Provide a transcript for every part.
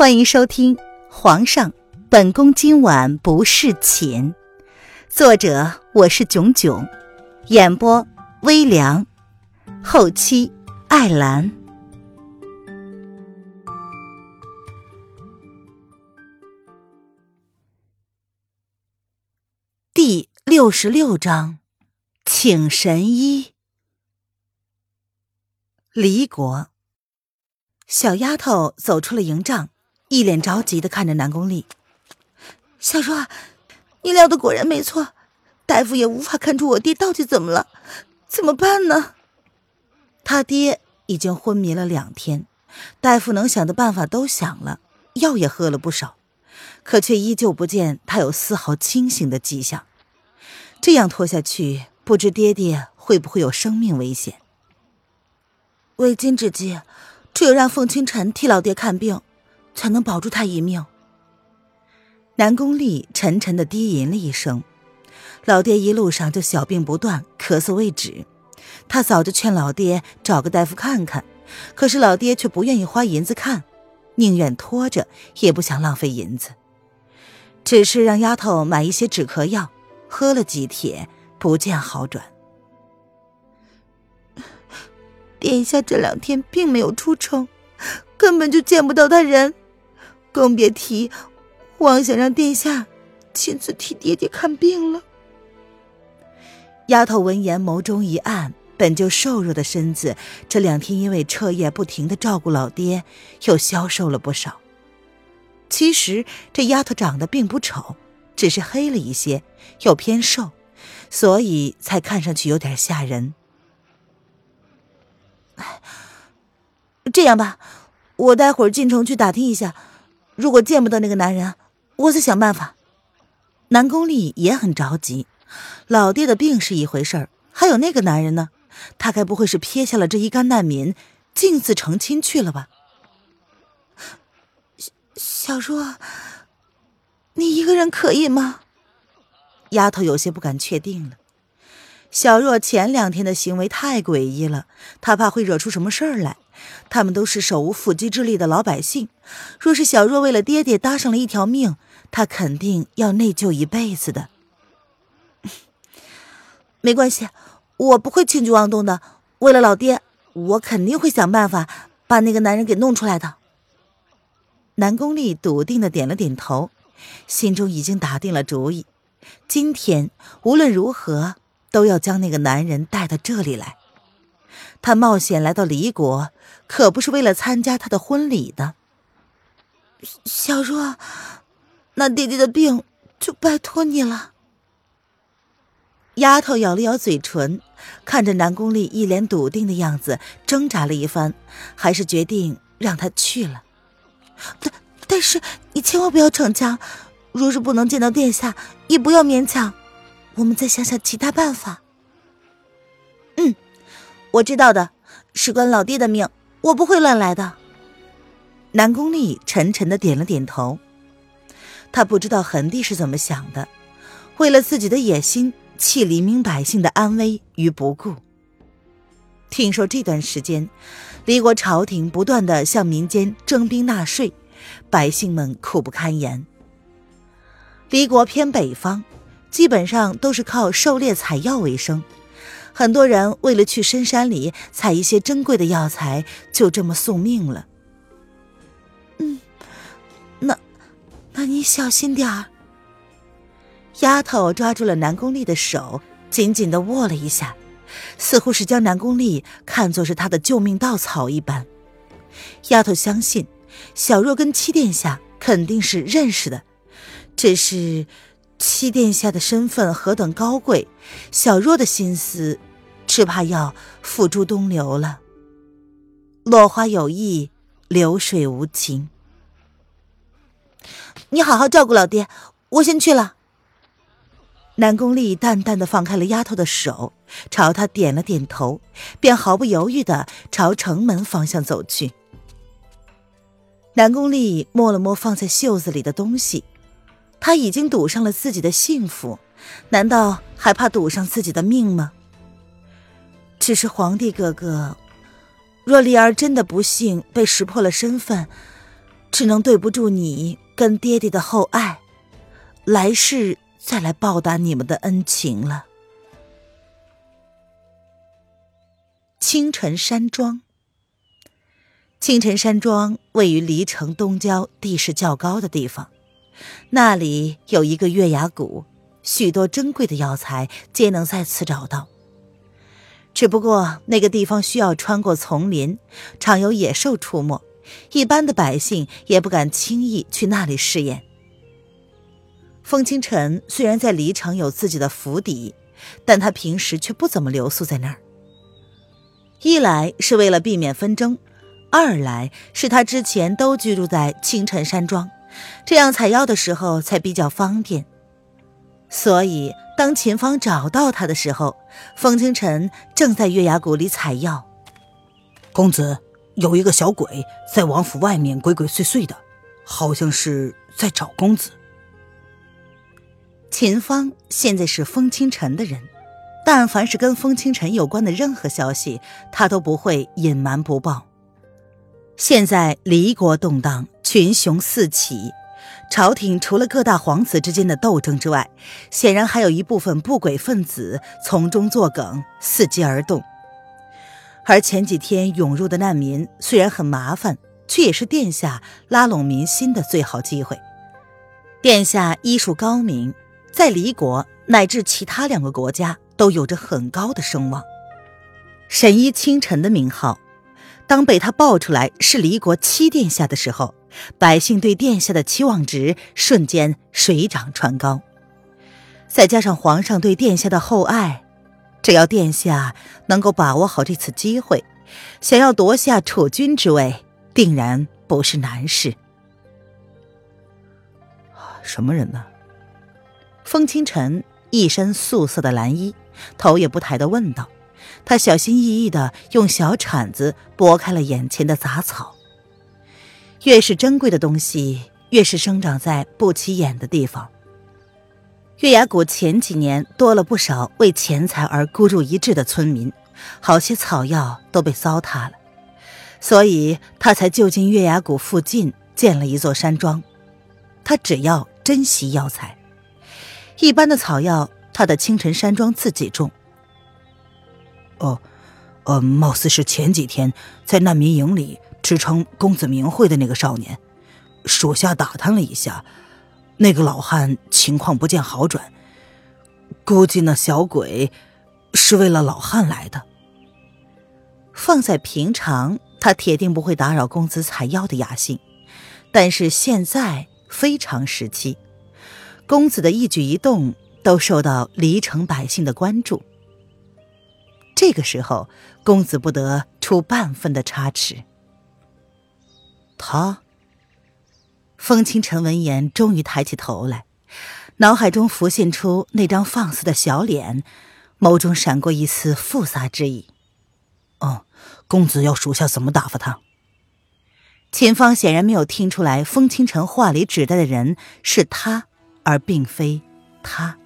欢迎收听《皇上，本宫今晚不侍寝》，作者我是囧囧，演播微凉，后期艾兰。第六十六章，请神医。离国，小丫头走出了营帐。一脸着急的看着南宫丽，小若，你料的果然没错，大夫也无法看出我爹到底怎么了，怎么办呢？他爹已经昏迷了两天，大夫能想的办法都想了，药也喝了不少，可却依旧不见他有丝毫清醒的迹象。这样拖下去，不知爹爹会不会有生命危险？为今之计，只有让凤清晨替老爹看病。才能保住他一命。南宫丽沉沉的低吟了一声，老爹一路上就小病不断，咳嗽未止。他早就劝老爹找个大夫看看，可是老爹却不愿意花银子看，宁愿拖着，也不想浪费银子。只是让丫头买一些止咳药，喝了几帖，不见好转。殿下这两天并没有出城，根本就见不到他人。更别提妄想让殿下亲自替爹爹看病了。丫头闻言，眸中一暗，本就瘦弱的身子，这两天因为彻夜不停的照顾老爹，又消瘦了不少。其实这丫头长得并不丑，只是黑了一些，又偏瘦，所以才看上去有点吓人。这样吧，我待会儿进城去打听一下。如果见不到那个男人，我再想办法。南宫丽也很着急，老爹的病是一回事儿，还有那个男人呢？他该不会是撇下了这一干难民，径自成亲去了吧？小若，你一个人可以吗？丫头有些不敢确定了。小若前两天的行为太诡异了，她怕会惹出什么事儿来。他们都是手无缚鸡之力的老百姓，若是小若为了爹爹搭上了一条命，她肯定要内疚一辈子的。没关系，我不会轻举妄动的。为了老爹，我肯定会想办法把那个男人给弄出来的。南宫丽笃定的点了点头，心中已经打定了主意，今天无论如何。都要将那个男人带到这里来。他冒险来到离国，可不是为了参加他的婚礼的。小若，那爹爹的病就拜托你了。丫头咬了咬嘴唇，看着南宫丽一脸笃定的样子，挣扎了一番，还是决定让他去了。但但是你千万不要逞强，若是不能见到殿下，也不要勉强。我们再想想其他办法。我知道的，事关老爹的命，我不会乱来的。南宫丽沉沉的点了点头。他不知道恒帝是怎么想的，为了自己的野心，弃黎民百姓的安危于不顾。听说这段时间，离国朝廷不断的向民间征兵纳税，百姓们苦不堪言。离国偏北方。基本上都是靠狩猎采药为生，很多人为了去深山里采一些珍贵的药材，就这么送命了。嗯，那，那你小心点儿。丫头抓住了南宫丽的手，紧紧的握了一下，似乎是将南宫丽看作是她的救命稻草一般。丫头相信，小若跟七殿下肯定是认识的，只是。七殿下的身份何等高贵，小若的心思，只怕要付诸东流了。落花有意，流水无情。你好好照顾老爹，我先去了。南宫丽淡淡的放开了丫头的手，朝他点了点头，便毫不犹豫的朝城门方向走去。南宫丽摸了摸放在袖子里的东西。他已经赌上了自己的幸福，难道还怕赌上自己的命吗？只是皇帝哥哥，若丽儿真的不幸被识破了身份，只能对不住你跟爹爹的厚爱，来世再来报答你们的恩情了。青城山庄，青城山庄位于离城东郊地势较高的地方，那里有一个月牙谷，许多珍贵的药材皆能在此找到。只不过那个地方需要穿过丛林，常有野兽出没，一般的百姓也不敢轻易去那里试验。风清晨虽然在离城有自己的府邸，但他平时却不怎么留宿在那儿。一来是为了避免纷争，二来是他之前都居住在清晨山庄，这样采药的时候才比较方便。所以，当秦芳找到他的时候，风清晨正在月牙谷里采药。公子，有一个小鬼在王府外面鬼鬼祟祟的，好像是在找公子。秦芳现在是风清晨的人。但凡是跟风清晨有关的任何消息，他都不会隐瞒不报。现在离国动荡，群雄四起，朝廷除了各大皇子之间的斗争之外，显然还有一部分不轨分子从中作梗，伺机而动。而前几天涌入的难民虽然很麻烦，却也是殿下拉拢民心的最好机会。殿下医术高明，在离国乃至其他两个国家。都有着很高的声望。神医清晨的名号，当被他报出来是离国七殿下的时候，百姓对殿下的期望值瞬间水涨船高。再加上皇上对殿下的厚爱，只要殿下能够把握好这次机会，想要夺下储君之位，定然不是难事。什么人呢？风清晨一身素色的蓝衣。头也不抬的问道：“他小心翼翼的用小铲子拨开了眼前的杂草。越是珍贵的东西，越是生长在不起眼的地方。月牙谷前几年多了不少为钱财而孤注一掷的村民，好些草药都被糟蹋了，所以他才就近月牙谷附近建了一座山庄。他只要珍惜药材，一般的草药。”他的清晨山庄自己种。哦，呃，貌似是前几天在难民营里支撑公子名讳的那个少年。属下打探了一下，那个老汉情况不见好转，估计那小鬼是为了老汉来的。放在平常，他铁定不会打扰公子采药的雅兴，但是现在非常时期，公子的一举一动。都受到离城百姓的关注。这个时候，公子不得出半分的差池。他，风清晨闻言，终于抬起头来，脑海中浮现出那张放肆的小脸，眸中闪过一丝复杂之意。哦，公子要属下怎么打发他？秦芳显然没有听出来，风清晨话里指代的人是他，而并非他。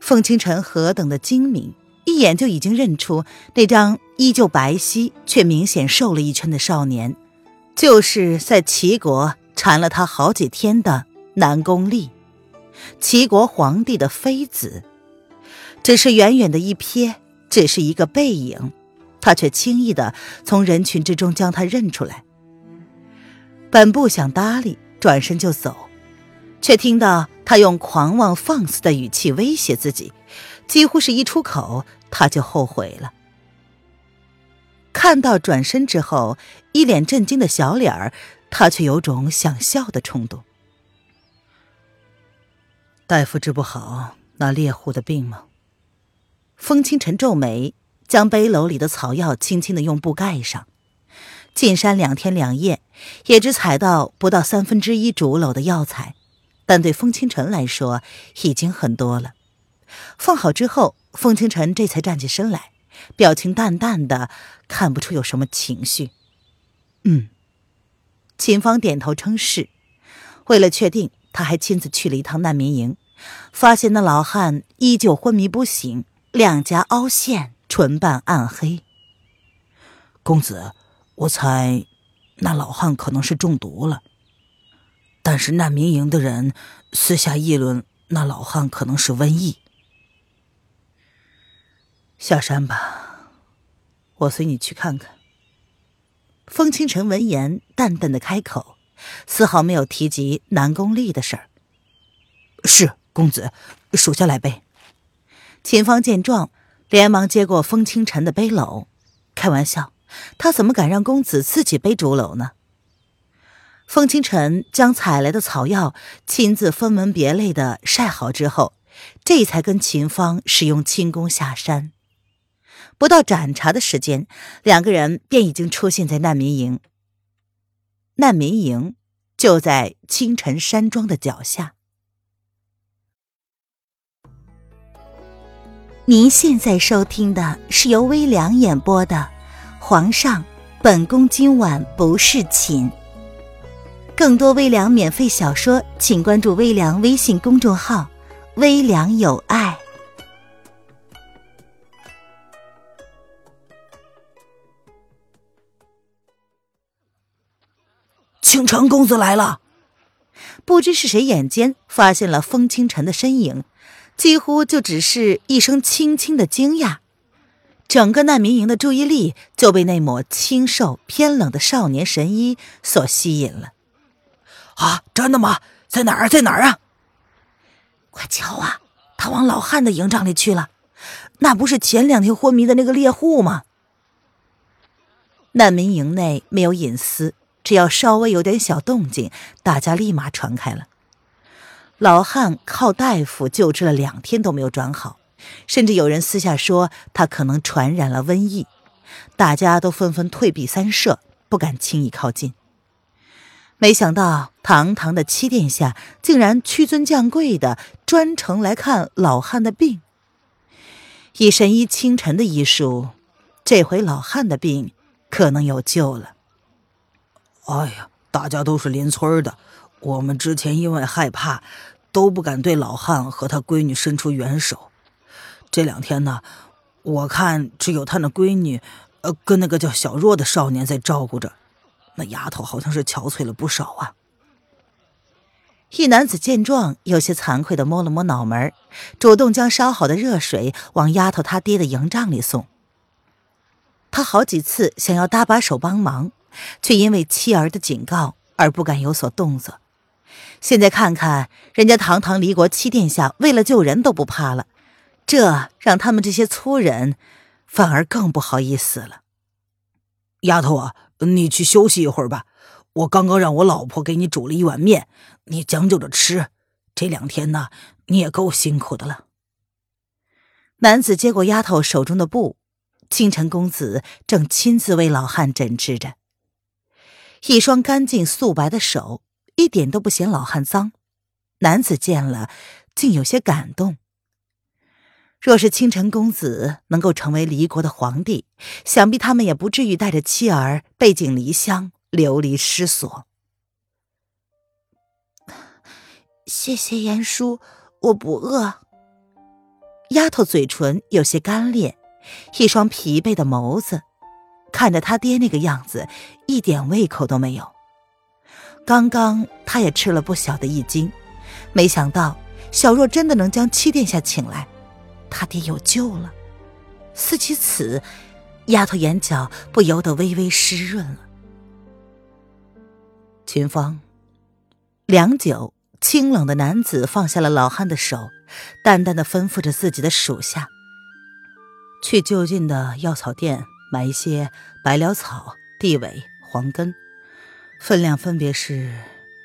凤清晨何等的精明，一眼就已经认出那张依旧白皙却明显瘦了一圈的少年，就是在齐国缠了他好几天的南宫丽，齐国皇帝的妃子。只是远远的一瞥，只是一个背影，他却轻易的从人群之中将他认出来。本不想搭理，转身就走。却听到他用狂妄放肆的语气威胁自己，几乎是一出口他就后悔了。看到转身之后一脸震惊的小脸儿，他却有种想笑的冲动。大夫治不好那猎户的病吗？风清晨皱眉，将背篓里的草药轻轻的用布盖上。进山两天两夜，也只采到不到三分之一竹篓的药材。但对风清晨来说已经很多了。放好之后，风清晨这才站起身来，表情淡淡的，看不出有什么情绪。嗯，秦芳点头称是。为了确定，他还亲自去了一趟难民营，发现那老汉依旧昏迷不醒，两颊凹陷，唇瓣暗黑。公子，我猜那老汉可能是中毒了。但是难民营的人私下议论，那老汉可能是瘟疫。下山吧，我随你去看看。风清晨闻言，淡淡的开口，丝毫没有提及南宫丽的事儿。是公子，属下来背。秦芳见状，连忙接过风清晨的背篓。开玩笑，他怎么敢让公子自己背竹篓呢？风清晨将采来的草药亲自分门别类的晒好之后，这才跟秦芳使用轻功下山。不到盏茶的时间，两个人便已经出现在难民营。难民营就在青城山庄的脚下。您现在收听的是由微凉演播的《皇上，本宫今晚不侍寝》。更多微凉免费小说，请关注微凉微信公众号“微凉有爱”。青城公子来了，不知是谁眼尖发现了风清晨的身影。几乎就只是一声轻轻的惊讶，整个难民营的注意力就被那抹清瘦偏冷的少年神医所吸引了。啊，真的吗？在哪儿？在哪儿啊？快瞧啊，他往老汉的营帐里去了。那不是前两天昏迷的那个猎户吗？难民营内没有隐私，只要稍微有点小动静，大家立马传开了。老汉靠大夫救治了两天都没有转好，甚至有人私下说他可能传染了瘟疫，大家都纷纷退避三舍，不敢轻易靠近。没想到堂堂的七殿下竟然屈尊降贵的专程来看老汉的病。以神医清晨的医术，这回老汉的病可能有救了。哎呀，大家都是邻村的。我们之前因为害怕，都不敢对老汉和他闺女伸出援手。这两天呢，我看只有他那闺女，呃，跟那个叫小若的少年在照顾着。那丫头好像是憔悴了不少啊。一男子见状，有些惭愧的摸了摸脑门，主动将烧好的热水往丫头他爹的营帐里送。他好几次想要搭把手帮忙，却因为妻儿的警告而不敢有所动作。现在看看，人家堂堂离国七殿下为了救人都不怕了，这让他们这些粗人反而更不好意思了。丫头啊，你去休息一会儿吧。我刚刚让我老婆给你煮了一碗面，你将就着吃。这两天呢，你也够辛苦的了。男子接过丫头手中的布，清晨公子正亲自为老汉诊治着，一双干净素白的手。一点都不嫌老汉脏，男子见了竟有些感动。若是清晨公子能够成为离国的皇帝，想必他们也不至于带着妻儿背井离乡、流离失所。谢谢严叔，我不饿。丫头嘴唇有些干裂，一双疲惫的眸子看着他爹那个样子，一点胃口都没有。刚刚他也吃了不小的一惊，没想到小若真的能将七殿下请来，他爹有救了。思及此，丫头眼角不由得微微湿润了。秦芳，良久，清冷的男子放下了老汉的手，淡淡的吩咐着自己的属下：“去就近的药草店买一些白蓼草、地尾、黄根。”分量分别是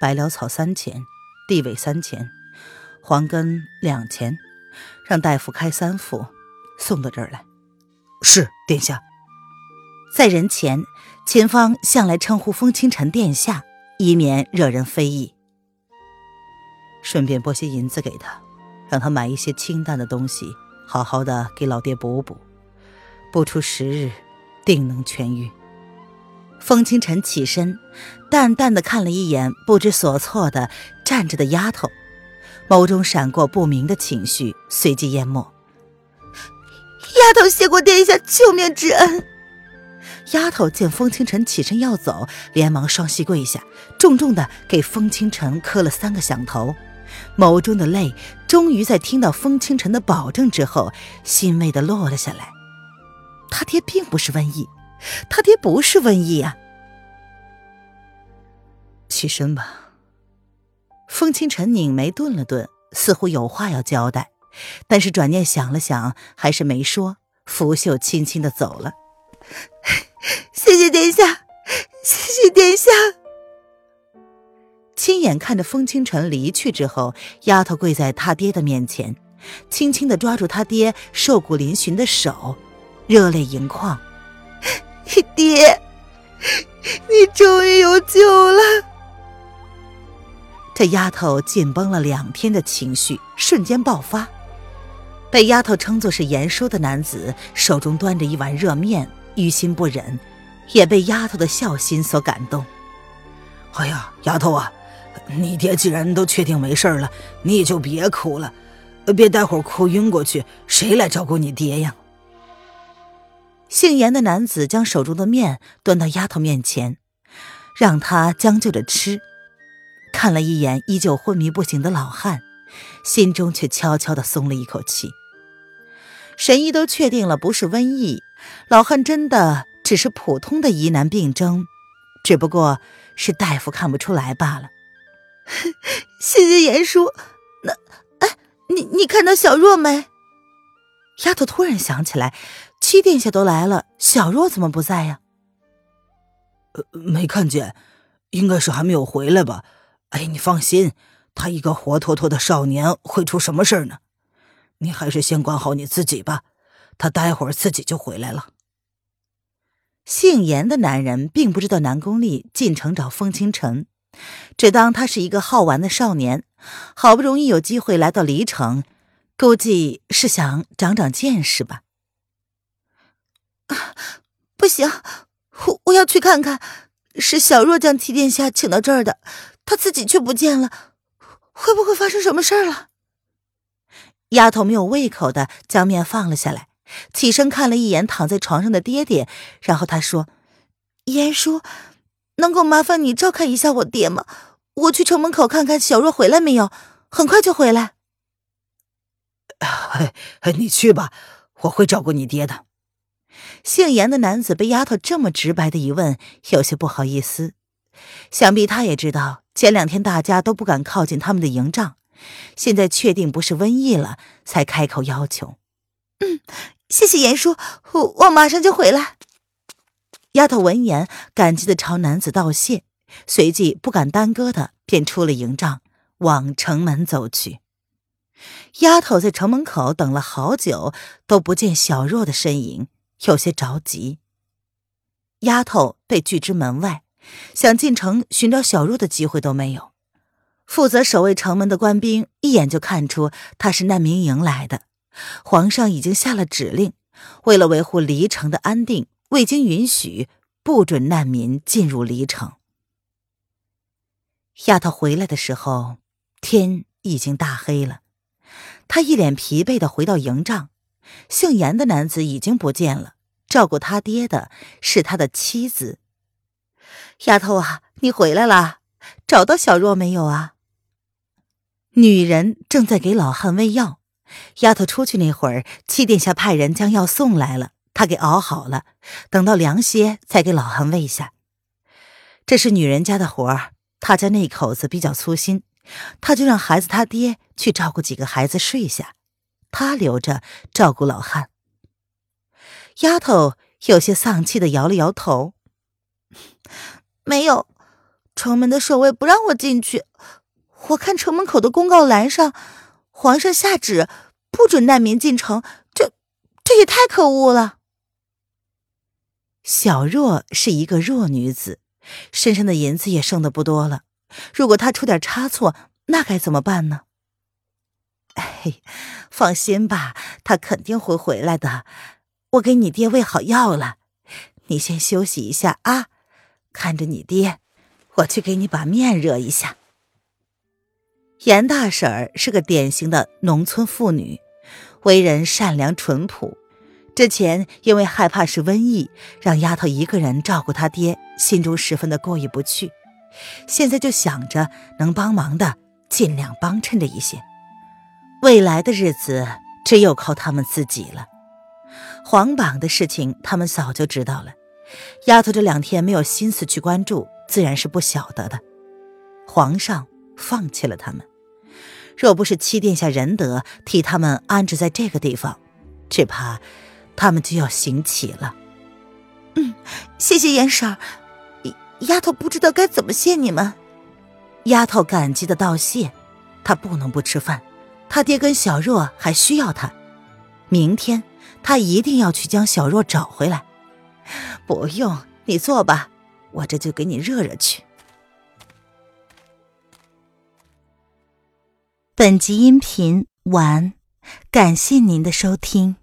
白蓼草三钱，地尾三钱，黄根两钱，让大夫开三副，送到这儿来。是殿下。在人前，秦芳向来称呼风清晨殿下，以免惹人非议。顺便拨些银子给他，让他买一些清淡的东西，好好的给老爹补补，不出十日，定能痊愈。风清晨起身，淡淡的看了一眼不知所措的站着的丫头，眸中闪过不明的情绪，随即淹没。丫头谢过殿下救命之恩。丫头见风清晨起身要走，连忙双膝跪下，重重的给风清晨磕了三个响头，眸中的泪终于在听到风清晨的保证之后，欣慰的落了下来。他爹并不是瘟疫，他爹不是瘟疫啊！起身吧。风清晨拧眉顿了顿，似乎有话要交代，但是转念想了想，还是没说，拂袖轻轻的走了。谢谢殿下，谢谢殿下。亲眼看着风清晨离去之后，丫头跪在他爹的面前，轻轻的抓住他爹瘦骨嶙峋的手，热泪盈眶。爹，你终于有救了！这丫头紧绷了两天的情绪瞬间爆发。被丫头称作是严叔的男子手中端着一碗热面。于心不忍，也被丫头的孝心所感动。哎呀，丫头啊，你爹既然都确定没事了，你就别哭了，别待会儿哭晕过去，谁来照顾你爹呀？姓严的男子将手中的面端到丫头面前，让她将就着吃。看了一眼依旧昏迷不醒的老汉，心中却悄悄的松了一口气。神医都确定了不是瘟疫。老汉真的只是普通的疑难病症，只不过是大夫看不出来罢了。谢谢严叔。那，哎，你你看到小若没？丫头突然想起来，七殿下都来了，小若怎么不在呀？呃，没看见，应该是还没有回来吧。哎，你放心，他一个活脱脱的少年，会出什么事呢？你还是先管好你自己吧。他待会儿自己就回来了。姓严的男人并不知道南宫丽进城找风清晨，只当他是一个好玩的少年，好不容易有机会来到离城，估计是想长长见识吧。啊，不行，我我要去看看，是小若将齐殿下请到这儿的，他自己却不见了，会不会发生什么事儿了？丫头没有胃口的将面放了下来。起身看了一眼躺在床上的爹爹，然后他说：“严叔，能够麻烦你照看一下我爹吗？我去城门口看看小若回来没有，很快就回来。”“你去吧，我会照顾你爹的。”姓严的男子被丫头这么直白的一问，有些不好意思。想必他也知道，前两天大家都不敢靠近他们的营帐，现在确定不是瘟疫了，才开口要求。嗯。谢谢严叔，我我马上就回来。丫头闻言，感激的朝男子道谢，随即不敢耽搁的便出了营帐，往城门走去。丫头在城门口等了好久，都不见小若的身影，有些着急。丫头被拒之门外，想进城寻找小若的机会都没有。负责守卫城门的官兵一眼就看出她是难民营来的。皇上已经下了指令，为了维护离城的安定，未经允许，不准难民进入离城。丫头回来的时候，天已经大黑了。她一脸疲惫的回到营帐，姓严的男子已经不见了，照顾他爹的是他的妻子。丫头啊，你回来了，找到小若没有啊？女人正在给老汉喂药。丫头出去那会儿，七殿下派人将药送来了，她给熬好了，等到凉些才给老汉喂下。这是女人家的活儿，他家那口子比较粗心，他就让孩子他爹去照顾几个孩子睡下，他留着照顾老汉。丫头有些丧气的摇了摇头：“没有，城门的守卫不让我进去。我看城门口的公告栏上。”皇上下旨，不准难民进城，这这也太可恶了。小若是一个弱女子，身上的银子也剩的不多了。如果她出点差错，那该怎么办呢？哎，放心吧，他肯定会回来的。我给你爹喂好药了，你先休息一下啊。看着你爹，我去给你把面热一下。严大婶儿是个典型的农村妇女，为人善良淳朴，之前因为害怕是瘟疫，让丫头一个人照顾他爹，心中十分的过意不去。现在就想着能帮忙的，尽量帮衬着一些。未来的日子只有靠他们自己了。皇榜的事情，他们早就知道了。丫头这两天没有心思去关注，自然是不晓得的。皇上放弃了他们，若不是七殿下仁德替他们安置在这个地方，只怕他们就要行乞了。嗯，谢谢严婶儿，丫头不知道该怎么谢你们。丫头感激的道谢，她不能不吃饭，他爹跟小若还需要他。明天他一定要去将小若找回来。不用，你坐吧，我这就给你热热去。本集音频完，感谢您的收听。